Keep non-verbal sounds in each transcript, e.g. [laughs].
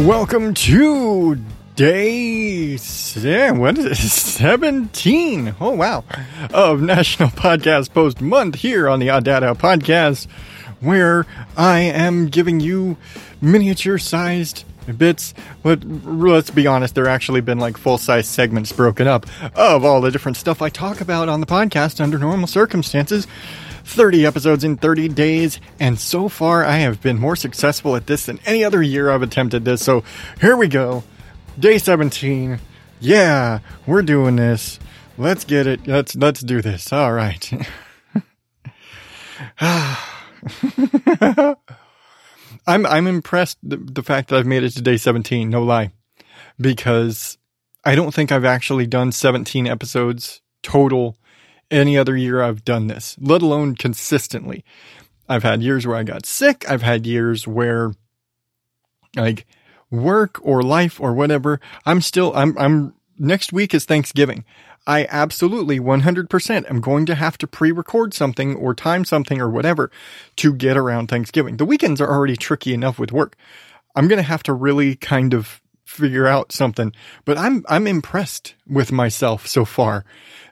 Welcome to day yeah, what is it? [laughs] 17. Oh wow. Of National Podcast Post Month here on the Odd Dad Podcast where I am giving you miniature sized bits. But let's be honest, there actually been like full size segments broken up of all the different stuff I talk about on the podcast under normal circumstances. 30 episodes in 30 days, and so far I have been more successful at this than any other year I've attempted this. So here we go. Day 17. Yeah, we're doing this. Let's get it. Let's let's do this. All right. [sighs] I'm I'm impressed the, the fact that I've made it to day 17, no lie. Because I don't think I've actually done 17 episodes total any other year I've done this, let alone consistently. I've had years where I got sick. I've had years where like work or life or whatever. I'm still, I'm, I'm, next week is Thanksgiving. I absolutely 100% am going to have to pre-record something or time something or whatever to get around Thanksgiving. The weekends are already tricky enough with work. I'm going to have to really kind of figure out something, but I'm, I'm impressed with myself so far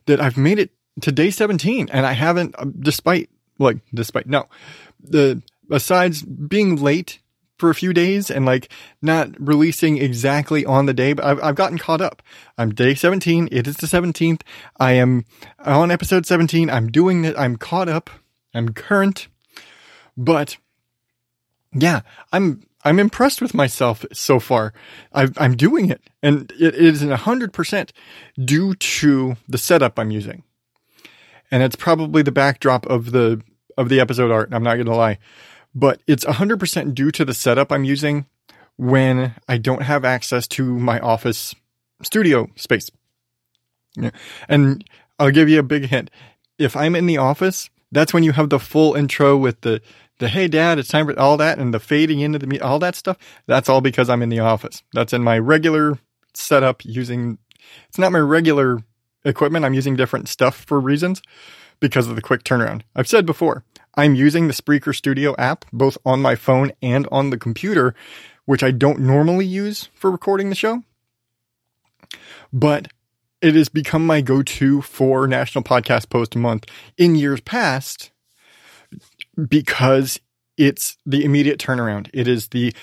that I've made it to day 17 and I haven't, uh, despite, like, despite, no, the, besides being late for a few days and like not releasing exactly on the day, but I've, I've gotten caught up. I'm day 17. It is the 17th. I am on episode 17. I'm doing it. I'm caught up. I'm current, but yeah, I'm, I'm impressed with myself so far. i am doing it and it is a hundred percent due to the setup I'm using and it's probably the backdrop of the of the episode art. I'm not going to lie, but it's 100% due to the setup I'm using when I don't have access to my office studio space. And I'll give you a big hint. If I'm in the office, that's when you have the full intro with the the hey dad, it's time for all that and the fading into the all that stuff. That's all because I'm in the office. That's in my regular setup using it's not my regular equipment. I'm using different stuff for reasons because of the quick turnaround. I've said before, I'm using the Spreaker Studio app both on my phone and on the computer, which I don't normally use for recording the show. But it has become my go to for National Podcast Post a month in years past because it's the immediate turnaround. It is the,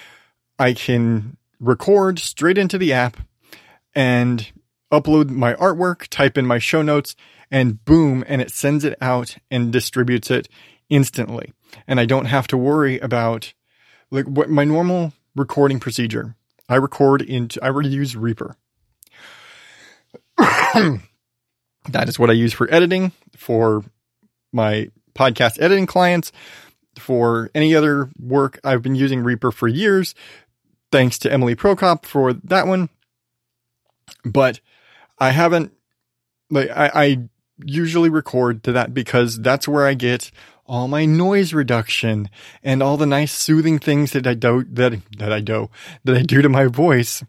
I can record straight into the app and upload my artwork, type in my show notes, and boom, and it sends it out and distributes it instantly. And I don't have to worry about like what my normal recording procedure. I record into, I use Reaper. [coughs] that is what I use for editing, for my podcast editing clients, for any other work. I've been using Reaper for years. Thanks to Emily Prokop for that one. But I haven't like I, I usually record to that because that's where I get all my noise reduction and all the nice soothing things that I do that that I do that I do to my voice.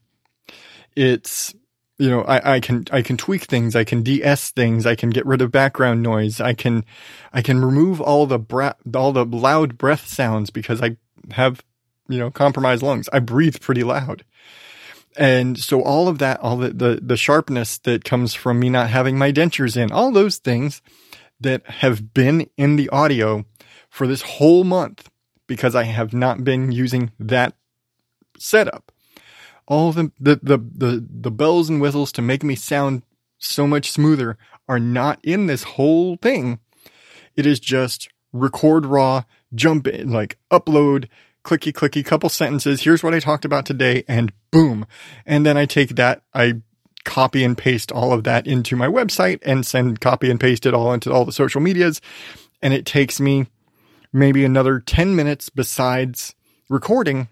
It's you know I, I can I can tweak things, I can de-ess things, I can get rid of background noise, I can I can remove all the bra- all the loud breath sounds because I have you know compromised lungs. I breathe pretty loud. And so all of that, all the, the, the sharpness that comes from me not having my dentures in, all those things that have been in the audio for this whole month because I have not been using that setup. All the, the, the, the, the bells and whistles to make me sound so much smoother are not in this whole thing. It is just record raw, jump in, like upload, clicky clicky couple sentences. Here's what I talked about today and boom. And then I take that, I copy and paste all of that into my website and send copy and paste it all into all the social medias. And it takes me maybe another 10 minutes besides recording.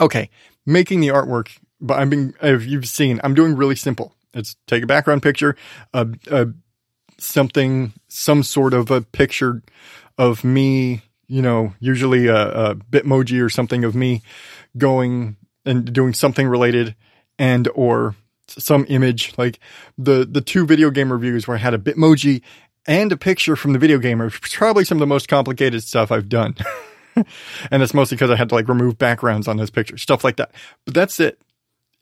Okay. Making the artwork, but I'm being, if you've seen, I'm doing really simple. It's take a background picture, a, a something, some sort of a picture of me you know, usually a, a Bitmoji or something of me going and doing something related and or some image like the the two video game reviews where I had a Bitmoji and a picture from the video game are probably some of the most complicated stuff I've done. [laughs] and it's mostly because I had to like remove backgrounds on those pictures, stuff like that. But that's it.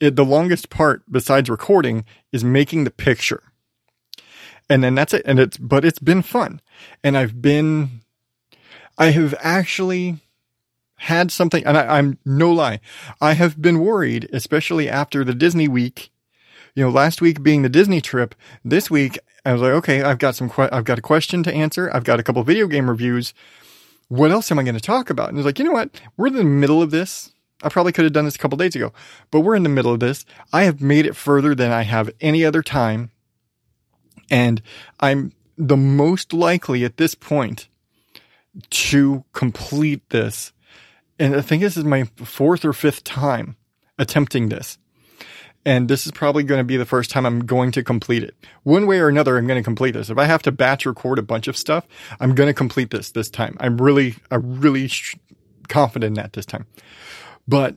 it. The longest part besides recording is making the picture. And then that's it. And it's, but it's been fun. And I've been, I have actually had something, and I, I'm no lie, I have been worried, especially after the Disney week. You know, last week being the Disney trip, this week I was like, okay, I've got some, que- I've got a question to answer. I've got a couple video game reviews. What else am I going to talk about? And it's like, you know what? We're in the middle of this. I probably could have done this a couple days ago, but we're in the middle of this. I have made it further than I have any other time. And I'm the most likely at this point to complete this. And I think this is my fourth or fifth time attempting this and this is probably going to be the first time I'm going to complete it. One way or another, I'm going to complete this. If I have to batch record a bunch of stuff, I'm going to complete this this time. I'm really, I'm really sh- confident in that this time. But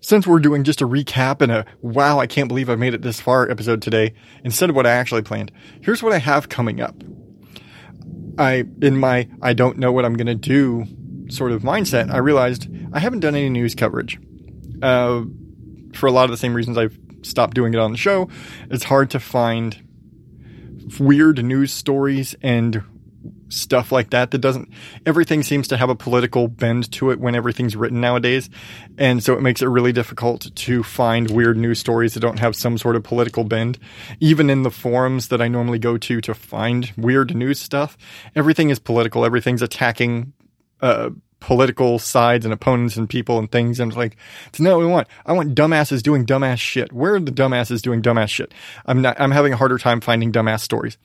since we're doing just a recap and a wow, I can't believe I made it this far episode today, instead of what I actually planned, here's what I have coming up. I, in my, I don't know what I'm going to do sort of mindset, I realized I haven't done any news coverage. Uh, for a lot of the same reasons I've stopped doing it on the show. It's hard to find weird news stories and stuff like that that doesn't everything seems to have a political bend to it when everything's written nowadays and so it makes it really difficult to find weird news stories that don't have some sort of political bend even in the forums that I normally go to to find weird news stuff everything is political everything's attacking uh, political sides and opponents and people and things. And it's like, it's not what we want. I want dumbasses doing dumbass shit. Where are the dumbasses doing dumbass shit? I'm not, I'm having a harder time finding dumbass stories.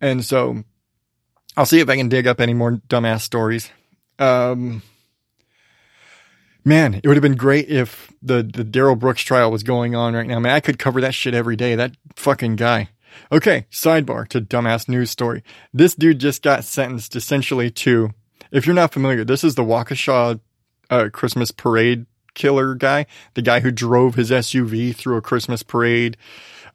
And so I'll see if I can dig up any more dumbass stories. Um, man, it would have been great if the, the Darrell Brooks trial was going on right now. Man, I could cover that shit every day. That fucking guy. Okay, sidebar to dumbass news story. This dude just got sentenced essentially to if you're not familiar, this is the Waukesha uh, Christmas parade killer guy, the guy who drove his SUV through a Christmas parade,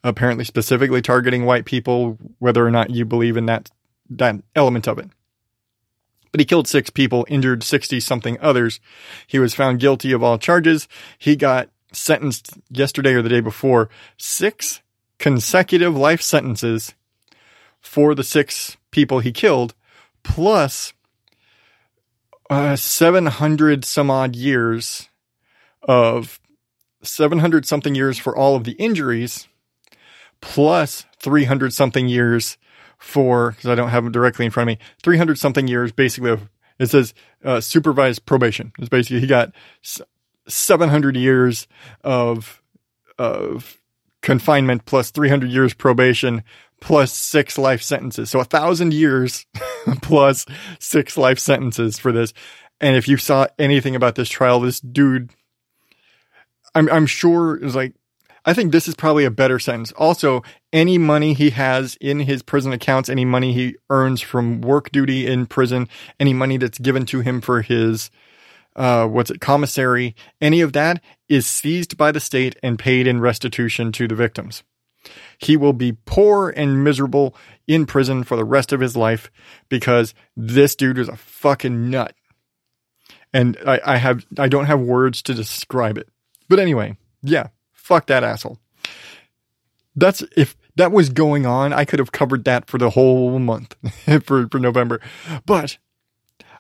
apparently specifically targeting white people, whether or not you believe in that element of it. But he killed six people, injured 60 something others. He was found guilty of all charges. He got sentenced yesterday or the day before six consecutive life sentences for the six people he killed, plus uh, 700 some odd years of 700 something years for all of the injuries, plus 300 something years for, because I don't have them directly in front of me, 300 something years basically of, it says uh, supervised probation. It's basically he got 700 years of, of confinement plus 300 years probation plus six life sentences. So a thousand years [laughs] plus six life sentences for this. And if you saw anything about this trial, this dude, I'm, I'm sure is like, I think this is probably a better sentence. Also, any money he has in his prison accounts, any money he earns from work duty in prison, any money that's given to him for his, uh, what's it, commissary, any of that is seized by the state and paid in restitution to the victims. He will be poor and miserable in prison for the rest of his life because this dude is a fucking nut. And I, I have, I don't have words to describe it. But anyway, yeah, fuck that asshole. That's if that was going on, I could have covered that for the whole month [laughs] for, for November. But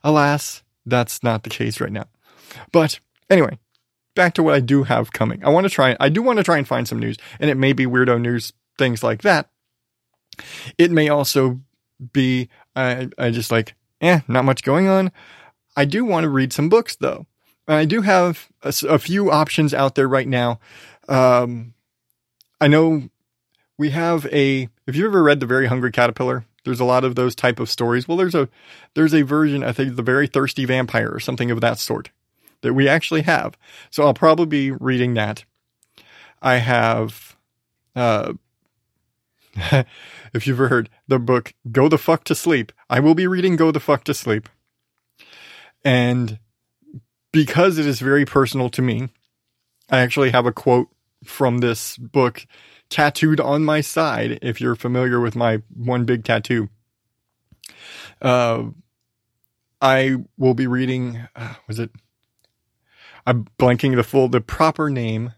alas, that's not the case right now. But anyway, back to what I do have coming. I want to try, I do want to try and find some news, and it may be weirdo news, things like that. It may also be, I, I just like, eh, not much going on. I do want to read some books though. And I do have a, a few options out there right now. Um, I know we have a, if you've ever read The Very Hungry Caterpillar, there's a lot of those type of stories. Well, there's a, there's a version, I think, The Very Thirsty Vampire or something of that sort that we actually have. So I'll probably be reading that. I have, uh, [laughs] if you've ever heard the book Go the Fuck to Sleep, I will be reading Go the Fuck to Sleep. And because it is very personal to me, I actually have a quote from this book tattooed on my side. If you're familiar with my one big tattoo, uh, I will be reading. Uh, was it? I'm blanking the full, the proper name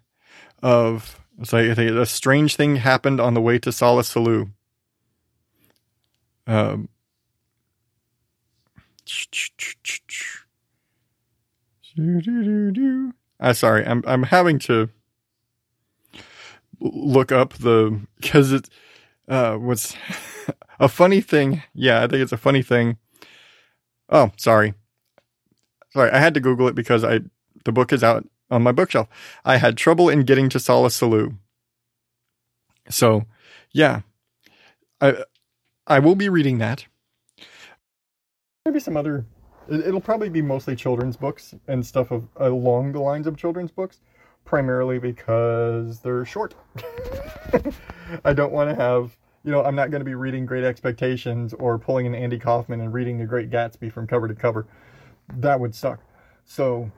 of. It's like a strange thing happened on the way to Solla Sollew. Um. [laughs] I sorry, I'm I'm having to look up the because it uh [laughs] a funny thing. Yeah, I think it's a funny thing. Oh, sorry. Sorry, I had to Google it because I the book is out on my bookshelf. I had trouble in getting to Sulu. So, yeah. I I will be reading that. Maybe some other it'll probably be mostly children's books and stuff of along the lines of children's books, primarily because they're short. [laughs] I don't want to have you know, I'm not going to be reading Great Expectations or pulling an Andy Kaufman and reading The Great Gatsby from cover to cover. That would suck. So,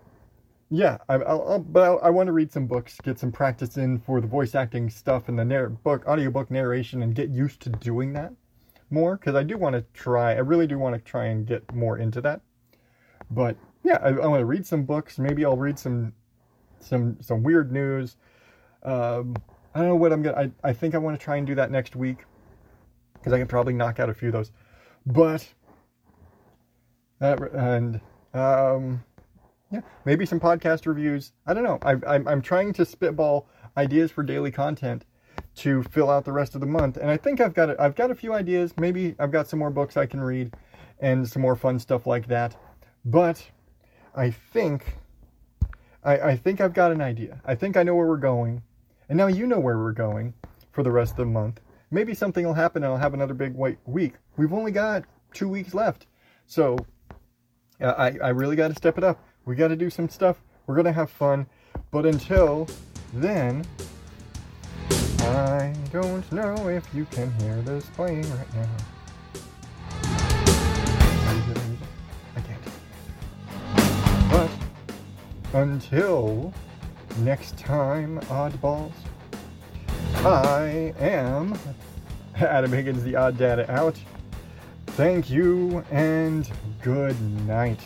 yeah, I, I'll, I'll, but I'll, i want to read some books, get some practice in for the voice acting stuff and the narr- book, audiobook narration, and get used to doing that more because I do want to try. I really do want to try and get more into that. But yeah, I, I want to read some books. Maybe I'll read some some some weird news. Um, I don't know what I'm gonna. I, I think I want to try and do that next week because I can probably knock out a few of those. But that and um, yeah, maybe some podcast reviews. I don't know. I, I'm I'm trying to spitball ideas for daily content to fill out the rest of the month, and I think I've got a, I've got a few ideas. Maybe I've got some more books I can read and some more fun stuff like that. But I think I, I think I've got an idea. I think I know where we're going, and now you know where we're going for the rest of the month maybe something will happen and I'll have another big week. We've only got two weeks left. So uh, I, I really got to step it up. We got to do some stuff. We're going to have fun. But until then, I don't know if you can hear this playing right now. Until next time, oddballs. I am Adam Higgins, the Odd Dad out. Thank you and good night.